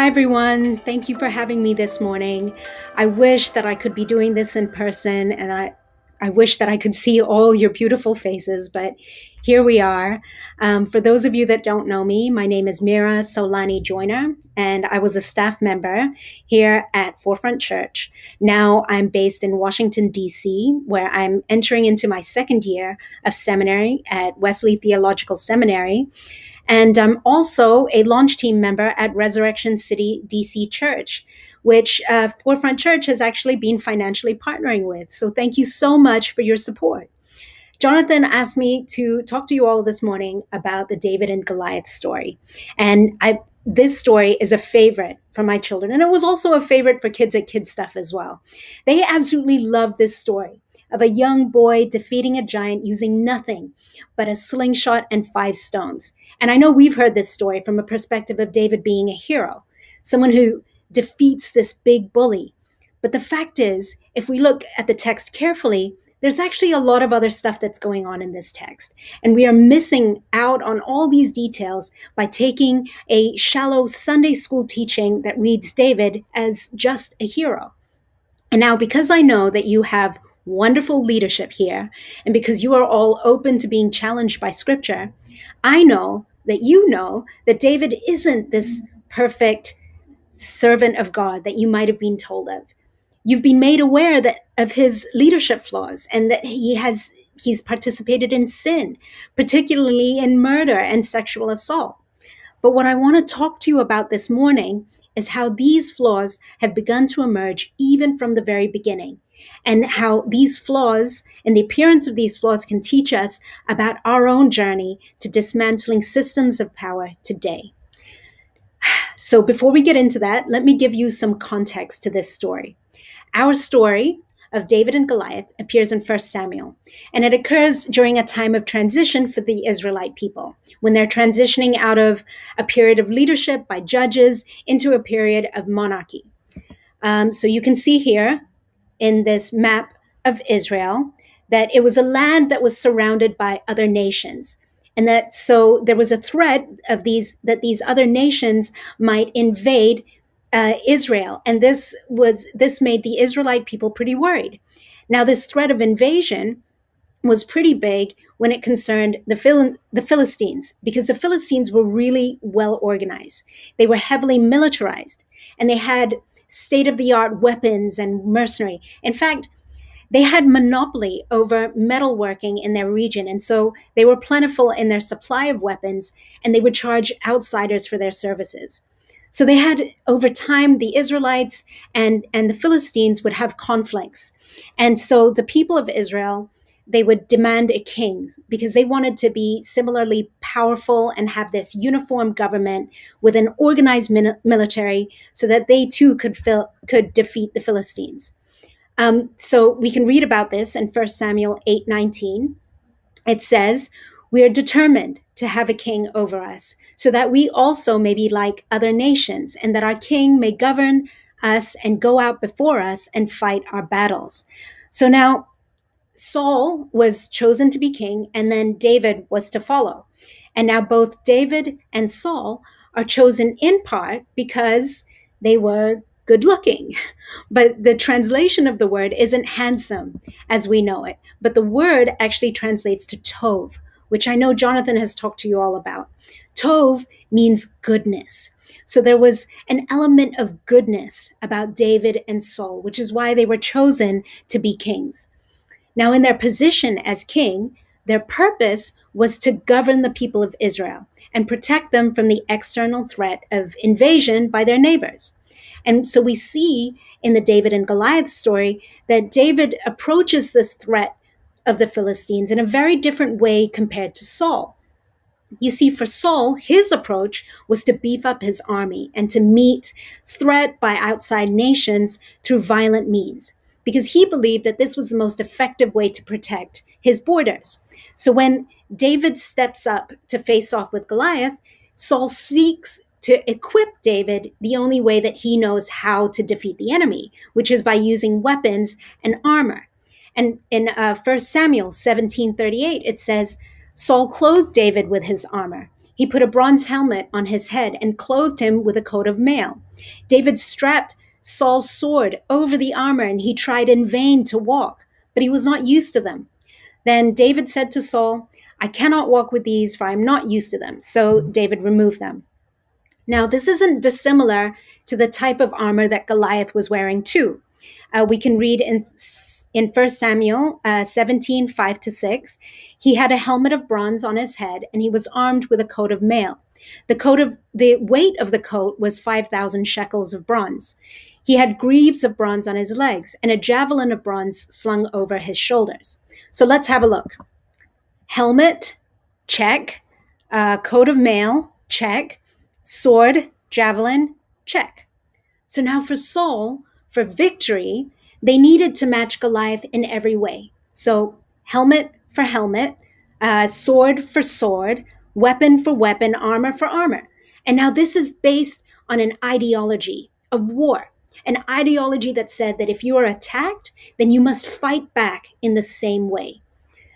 Hi, everyone. Thank you for having me this morning. I wish that I could be doing this in person and I, I wish that I could see all your beautiful faces, but here we are. Um, for those of you that don't know me, my name is Mira Solani Joyner, and I was a staff member here at Forefront Church. Now I'm based in Washington, D.C., where I'm entering into my second year of seminary at Wesley Theological Seminary. And I'm also a launch team member at Resurrection City DC Church, which uh, Forefront Church has actually been financially partnering with. So thank you so much for your support. Jonathan asked me to talk to you all this morning about the David and Goliath story. And I, this story is a favorite for my children. And it was also a favorite for kids at Kid Stuff as well. They absolutely love this story of a young boy defeating a giant using nothing but a slingshot and five stones. And I know we've heard this story from a perspective of David being a hero, someone who defeats this big bully. But the fact is, if we look at the text carefully, there's actually a lot of other stuff that's going on in this text. And we are missing out on all these details by taking a shallow Sunday school teaching that reads David as just a hero. And now, because I know that you have wonderful leadership here, and because you are all open to being challenged by scripture, I know that you know that David isn't this perfect servant of God that you might have been told of. You've been made aware that of his leadership flaws and that he has he's participated in sin, particularly in murder and sexual assault. But what I want to talk to you about this morning is how these flaws have begun to emerge even from the very beginning and how these flaws and the appearance of these flaws can teach us about our own journey to dismantling systems of power today. So, before we get into that, let me give you some context to this story. Our story of David and Goliath appears in 1 Samuel, and it occurs during a time of transition for the Israelite people, when they're transitioning out of a period of leadership by judges into a period of monarchy. Um, so you can see here in this map of Israel that it was a land that was surrounded by other nations and that so there was a threat of these that these other nations might invade uh, Israel and this was this made the Israelite people pretty worried. Now this threat of invasion was pretty big when it concerned the, Phil- the Philistines because the Philistines were really well organized. They were heavily militarized and they had state of the art weapons and mercenary. In fact, they had monopoly over metalworking in their region, and so they were plentiful in their supply of weapons, and they would charge outsiders for their services. So they had over time the Israelites and and the Philistines would have conflicts, and so the people of Israel they would demand a king because they wanted to be similarly powerful and have this uniform government with an organized military so that they too could could defeat the Philistines. Um, so we can read about this in 1 Samuel 8 19. It says, We are determined to have a king over us, so that we also may be like other nations, and that our king may govern us and go out before us and fight our battles. So now Saul was chosen to be king, and then David was to follow. And now both David and Saul are chosen in part because they were good looking. But the translation of the word isn't handsome as we know it, but the word actually translates to tov, which I know Jonathan has talked to you all about. Tov means goodness. So there was an element of goodness about David and Saul, which is why they were chosen to be kings. Now, in their position as king, their purpose was to govern the people of Israel and protect them from the external threat of invasion by their neighbors. And so we see in the David and Goliath story that David approaches this threat of the Philistines in a very different way compared to Saul. You see, for Saul, his approach was to beef up his army and to meet threat by outside nations through violent means, because he believed that this was the most effective way to protect his borders. So when David steps up to face off with Goliath, Saul seeks to equip David the only way that he knows how to defeat the enemy, which is by using weapons and armor. And in uh, 1 Samuel 17:38, it says, Saul clothed David with his armor. He put a bronze helmet on his head and clothed him with a coat of mail. David strapped Saul's sword over the armor, and he tried in vain to walk, but he was not used to them. Then David said to Saul, I cannot walk with these, for I am not used to them. So David removed them. Now, this isn't dissimilar to the type of armor that Goliath was wearing, too. Uh, we can read in in 1 Samuel uh, 17, 5 to 6. He had a helmet of bronze on his head, and he was armed with a coat of mail. The coat of the weight of the coat was 5,000 shekels of bronze. He had greaves of bronze on his legs and a javelin of bronze slung over his shoulders. So let's have a look. Helmet, check. Uh, coat of mail, check. Sword, javelin, check. So now for Saul, for victory, they needed to match Goliath in every way. So, helmet for helmet, uh, sword for sword, weapon for weapon, armor for armor. And now this is based on an ideology of war, an ideology that said that if you are attacked, then you must fight back in the same way.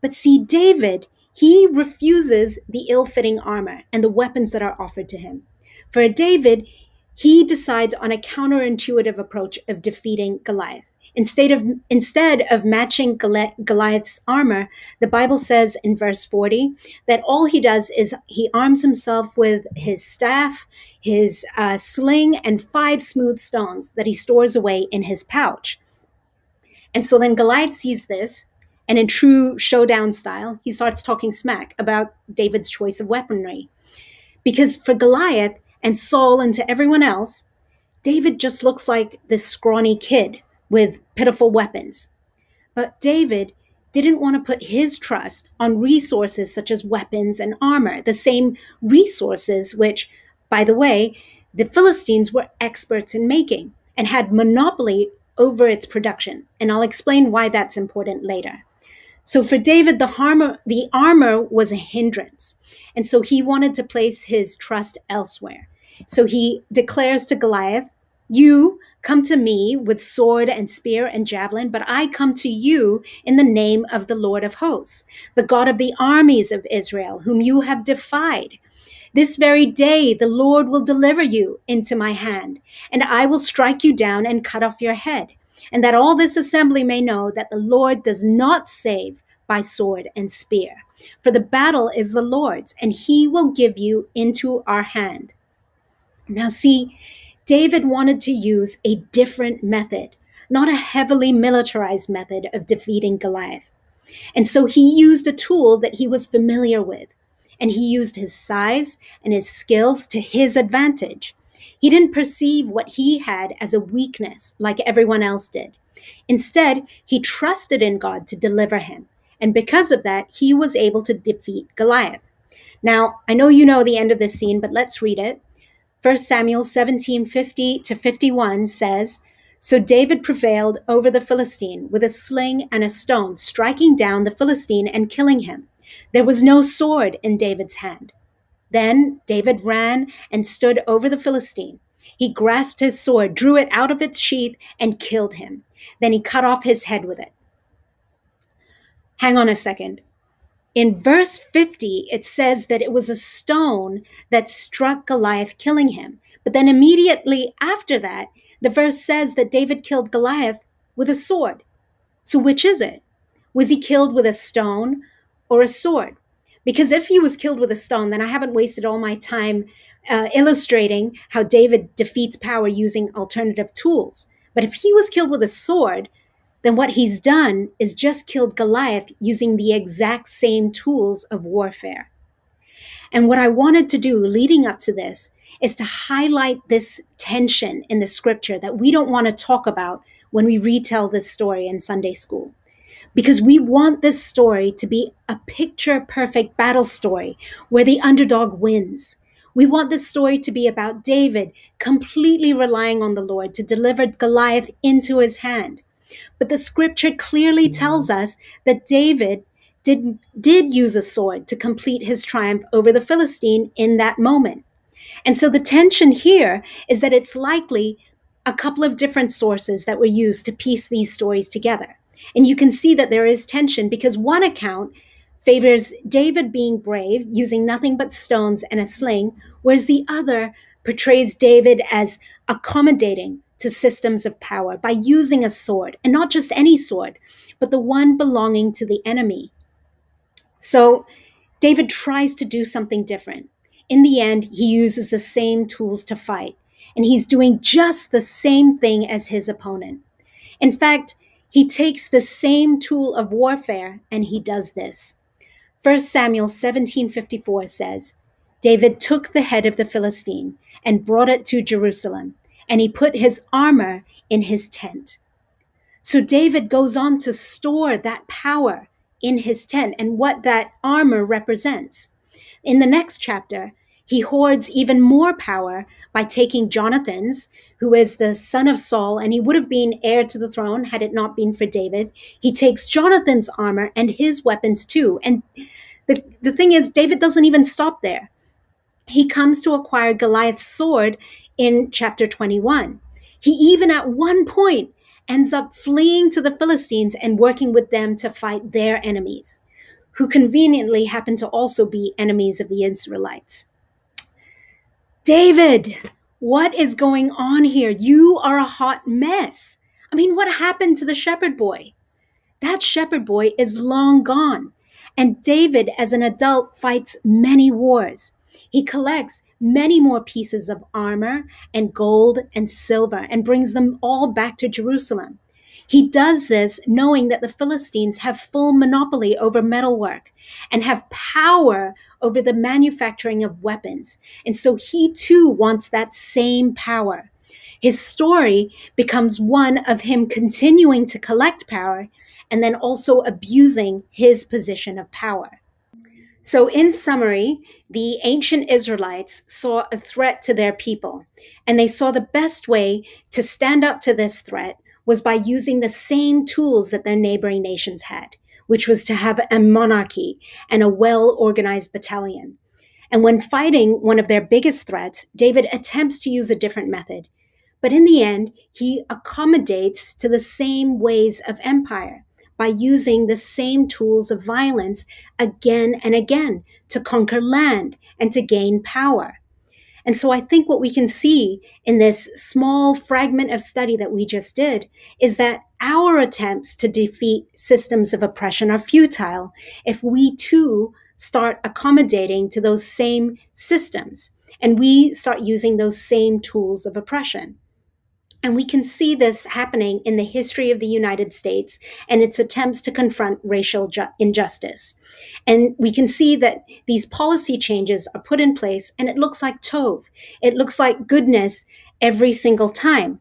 But see, David, he refuses the ill fitting armor and the weapons that are offered to him. For David, he decides on a counterintuitive approach of defeating Goliath. Instead of instead of matching Goliath's armor, the Bible says in verse 40 that all he does is he arms himself with his staff, his uh, sling, and five smooth stones that he stores away in his pouch. And so then Goliath sees this, and in true showdown style, he starts talking smack about David's choice of weaponry. Because for Goliath and Saul and to everyone else, David just looks like this scrawny kid with pitiful weapons. But David didn't want to put his trust on resources such as weapons and armor, the same resources which, by the way, the Philistines were experts in making and had monopoly over its production. And I'll explain why that's important later. So for David, the armor, the armor was a hindrance. And so he wanted to place his trust elsewhere. So he declares to Goliath, You come to me with sword and spear and javelin, but I come to you in the name of the Lord of hosts, the God of the armies of Israel, whom you have defied. This very day the Lord will deliver you into my hand, and I will strike you down and cut off your head, and that all this assembly may know that the Lord does not save by sword and spear. For the battle is the Lord's, and he will give you into our hand. Now, see, David wanted to use a different method, not a heavily militarized method of defeating Goliath. And so he used a tool that he was familiar with, and he used his size and his skills to his advantage. He didn't perceive what he had as a weakness like everyone else did. Instead, he trusted in God to deliver him. And because of that, he was able to defeat Goliath. Now, I know you know the end of this scene, but let's read it. 1 Samuel 17 50 to 51 says, So David prevailed over the Philistine with a sling and a stone, striking down the Philistine and killing him. There was no sword in David's hand. Then David ran and stood over the Philistine. He grasped his sword, drew it out of its sheath, and killed him. Then he cut off his head with it. Hang on a second. In verse 50, it says that it was a stone that struck Goliath, killing him. But then immediately after that, the verse says that David killed Goliath with a sword. So which is it? Was he killed with a stone or a sword? Because if he was killed with a stone, then I haven't wasted all my time uh, illustrating how David defeats power using alternative tools. But if he was killed with a sword, then what he's done is just killed Goliath using the exact same tools of warfare. And what I wanted to do leading up to this is to highlight this tension in the scripture that we don't want to talk about when we retell this story in Sunday school. because we want this story to be a picture perfect battle story where the underdog wins. We want this story to be about David completely relying on the Lord to deliver Goliath into his hand. But the scripture clearly tells us that David did, did use a sword to complete his triumph over the Philistine in that moment. And so the tension here is that it's likely a couple of different sources that were used to piece these stories together. And you can see that there is tension because one account favors David being brave, using nothing but stones and a sling, whereas the other portrays David as accommodating to systems of power by using a sword, and not just any sword, but the one belonging to the enemy. So David tries to do something different. In the end, he uses the same tools to fight, and he's doing just the same thing as his opponent. In fact, he takes the same tool of warfare and he does this. 1 Samuel 17:54 says, David took the head of the Philistine and brought it to Jerusalem, and he put his armor in his tent. So David goes on to store that power in his tent and what that armor represents. In the next chapter, he hoards even more power by taking Jonathan's, who is the son of Saul, and he would have been heir to the throne had it not been for David. He takes Jonathan's armor and his weapons too. And the, the thing is, David doesn't even stop there. He comes to acquire Goliath's sword in chapter 21. He even at one point ends up fleeing to the Philistines and working with them to fight their enemies, who conveniently happen to also be enemies of the Israelites. David, what is going on here? You are a hot mess. I mean, what happened to the shepherd boy? That shepherd boy is long gone. And David, as an adult, fights many wars. He collects many more pieces of armor and gold and silver and brings them all back to Jerusalem. He does this knowing that the Philistines have full monopoly over metalwork and have power over the manufacturing of weapons. And so he too wants that same power. His story becomes one of him continuing to collect power and then also abusing his position of power. So, in summary, the ancient Israelites saw a threat to their people, and they saw the best way to stand up to this threat was by using the same tools that their neighboring nations had, which was to have a monarchy and a well organized battalion. And when fighting one of their biggest threats, David attempts to use a different method. But in the end, he accommodates to the same ways of empire by using the same tools of violence again and again to conquer land and to gain power. And so I think what we can see in this small fragment of study that we just did is that our attempts to defeat systems of oppression are futile if we too start accommodating to those same systems and we start using those same tools of oppression. And we can see this happening in the history of the United States and its attempts to confront racial ju- injustice. And we can see that these policy changes are put in place and it looks like tov. It looks like goodness every single time.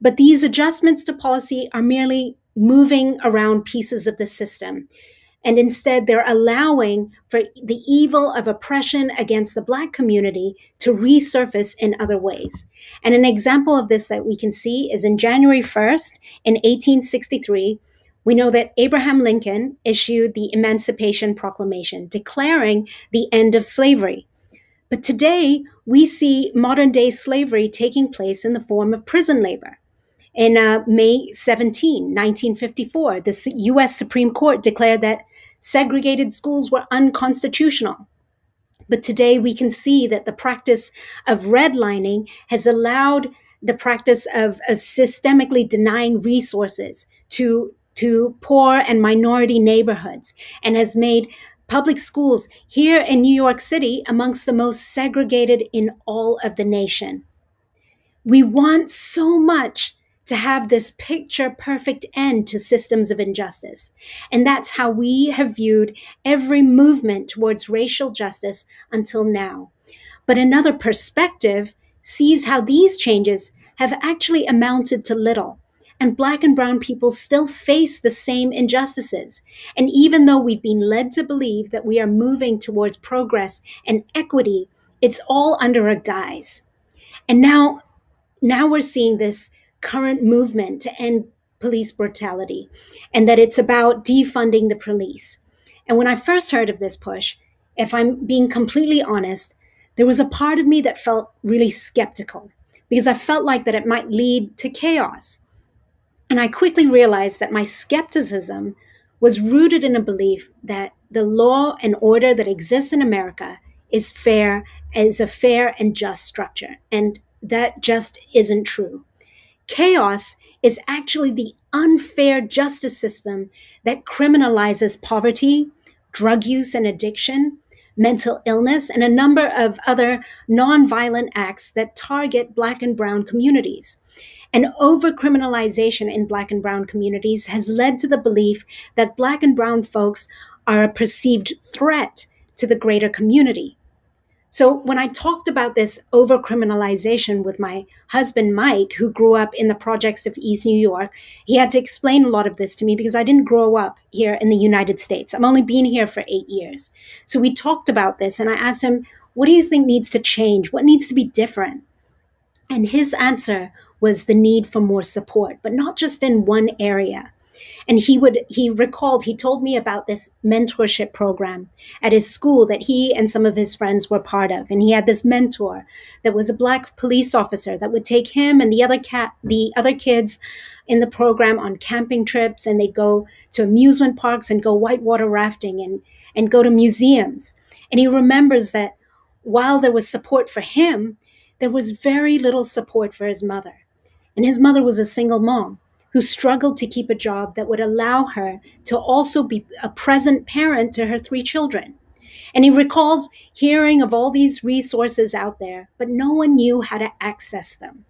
But these adjustments to policy are merely moving around pieces of the system. And instead, they're allowing for the evil of oppression against the Black community to resurface in other ways. And an example of this that we can see is in January 1st, in 1863, we know that Abraham Lincoln issued the Emancipation Proclamation declaring the end of slavery. But today, we see modern day slavery taking place in the form of prison labor. In uh, May 17, 1954, the US Supreme Court declared that segregated schools were unconstitutional. But today we can see that the practice of redlining has allowed the practice of, of systemically denying resources to, to poor and minority neighborhoods and has made public schools here in New York City amongst the most segregated in all of the nation. We want so much to have this picture perfect end to systems of injustice. And that's how we have viewed every movement towards racial justice until now. But another perspective sees how these changes have actually amounted to little, and Black and Brown people still face the same injustices. And even though we've been led to believe that we are moving towards progress and equity, it's all under a guise. And now, now we're seeing this current movement to end police brutality and that it's about defunding the police. And when I first heard of this push, if I'm being completely honest, there was a part of me that felt really skeptical because I felt like that it might lead to chaos. And I quickly realized that my skepticism was rooted in a belief that the law and order that exists in America is fair, is a fair and just structure. And that just isn't true. Chaos is actually the unfair justice system that criminalizes poverty, drug use and addiction, mental illness, and a number of other nonviolent acts that target Black and Brown communities. And overcriminalization in Black and Brown communities has led to the belief that Black and Brown folks are a perceived threat to the greater community. So when I talked about this overcriminalization with my husband, Mike, who grew up in the projects of East New York, he had to explain a lot of this to me because I didn't grow up here in the United States. I'm only been here for eight years. So we talked about this and I asked him, what do you think needs to change? What needs to be different? And his answer was the need for more support, but not just in one area and he would he recalled he told me about this mentorship program at his school that he and some of his friends were part of. And he had this mentor that was a black police officer that would take him and the other cat the other kids in the program on camping trips. And they'd go to amusement parks and go whitewater rafting and and go to museums. And he remembers that while there was support for him there was very little support for his mother. And his mother was a single mom who struggled to keep a job that would allow her to also be a present parent to her three children. And he recalls hearing of all these resources out there, but no one knew how to access them.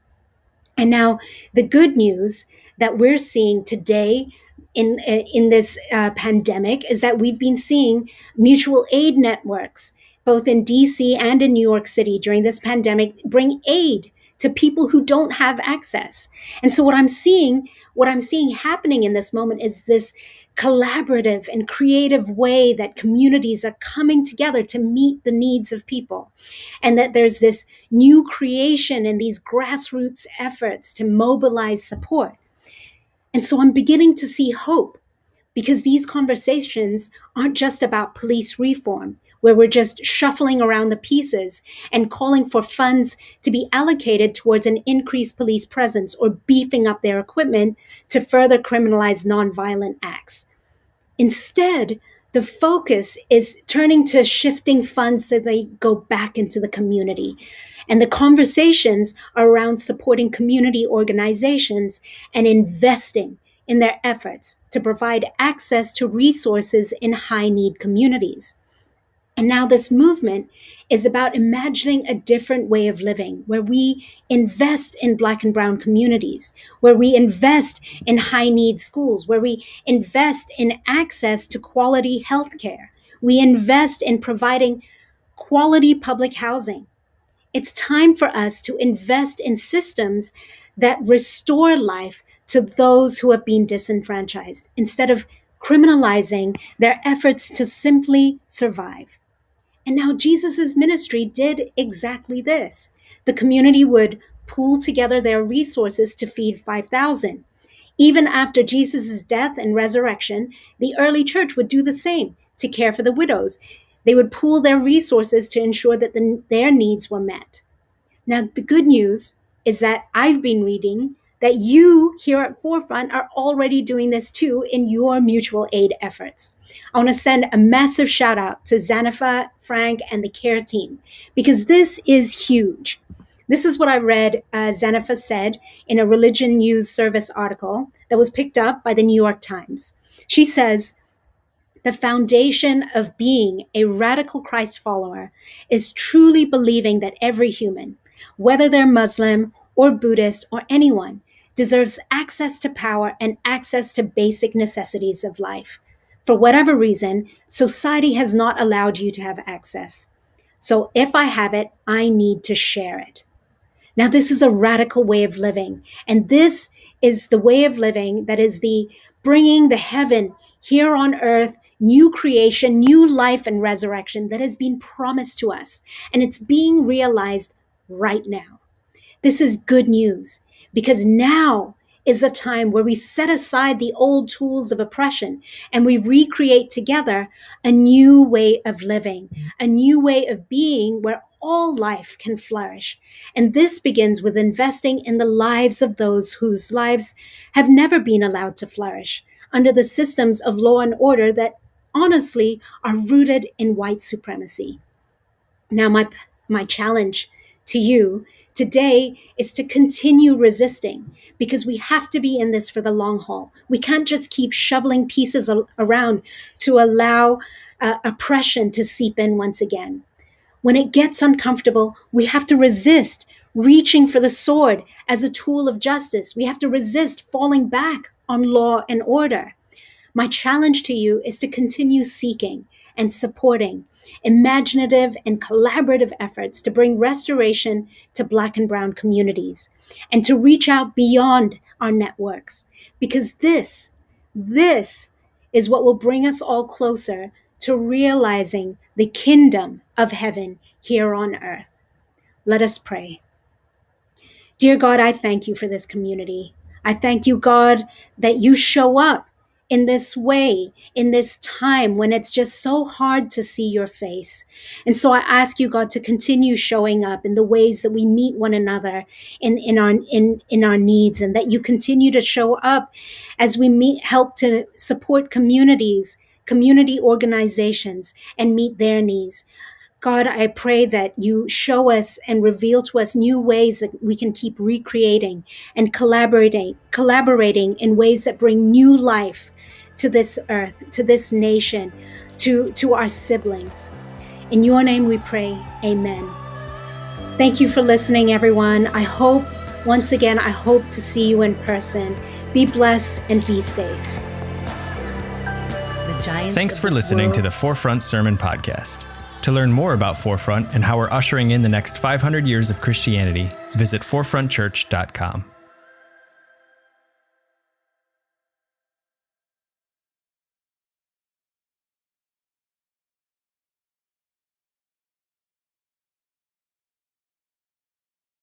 And now, the good news that we're seeing today in, in this uh, pandemic is that we've been seeing mutual aid networks, both in DC and in New York City during this pandemic, bring aid to people who don't have access. And so what I'm seeing, what I'm seeing happening in this moment is this collaborative and creative way that communities are coming together to meet the needs of people. And that there's this new creation and these grassroots efforts to mobilize support. And so I'm beginning to see hope because these conversations aren't just about police reform where we're just shuffling around the pieces and calling for funds to be allocated towards an increased police presence or beefing up their equipment to further criminalize nonviolent acts. Instead, the focus is turning to shifting funds so they go back into the community. And the conversations are around supporting community organizations and investing in their efforts to provide access to resources in high need communities. And now this movement is about imagining a different way of living where we invest in Black and Brown communities, where we invest in high need schools, where we invest in access to quality healthcare. We invest in providing quality public housing. It's time for us to invest in systems that restore life to those who have been disenfranchised instead of criminalizing their efforts to simply survive. And now Jesus' ministry did exactly this. The community would pool together their resources to feed 5,000. Even after Jesus' death and resurrection, the early church would do the same to care for the widows. They would pool their resources to ensure that the, their needs were met. Now, the good news is that I've been reading that you here at Forefront are already doing this too in your mutual aid efforts. I want to send a massive shout out to Xanifa, Frank, and the CARE team because this is huge. This is what I read uh, said in a Religion News Service article that was picked up by the New York Times. She says, the foundation of being a radical Christ follower is truly believing that every human, whether they're Muslim or Buddhist or anyone, deserves access to power and access to basic necessities of life. For whatever reason, society has not allowed you to have access. So if I have it, I need to share it. Now, this is a radical way of living. And this is the way of living that is the bringing the heaven here on earth, new creation, new life and resurrection that has been promised to us. And it's being realized right now. This is good news because now is a time where we set aside the old tools of oppression and we recreate together a new way of living, a new way of being where all life can flourish. And this begins with investing in the lives of those whose lives have never been allowed to flourish under the systems of law and order that honestly are rooted in white supremacy. Now, my, my challenge to you today is to continue resisting because we have to be in this for the long haul. We can't just keep shoveling pieces around to allow uh, oppression to seep in once again. When it gets uncomfortable, we have to resist reaching for the sword as a tool of justice. We have to resist falling back on law and order. My challenge to you is to continue seeking and supporting imaginative and collaborative efforts to bring restoration to Black and Brown communities and to reach out beyond our networks. Because this, this is what will bring us all closer to realizing the kingdom of heaven here on earth. Let us pray. Dear God, I thank you for this community. I thank you, God, that you show up in this way, in this time when it's just so hard to see your face. And so I ask you, God, to continue showing up in the ways that we meet one another in, in our in, in our needs, and that you continue to show up as we meet help to support communities, community organizations, and meet their needs. God, I pray that you show us and reveal to us new ways that we can keep recreating and collaborating, collaborating in ways that bring new life to this earth, to this nation, to, to our siblings. In your name we pray, amen. Thank you for listening, everyone. I hope, once again, I hope to see you in person. Be blessed and be safe. Thanks for listening to the Forefront Sermon Podcast. To learn more about Forefront and how we're ushering in the next 500 years of Christianity, visit forefrontchurch.com.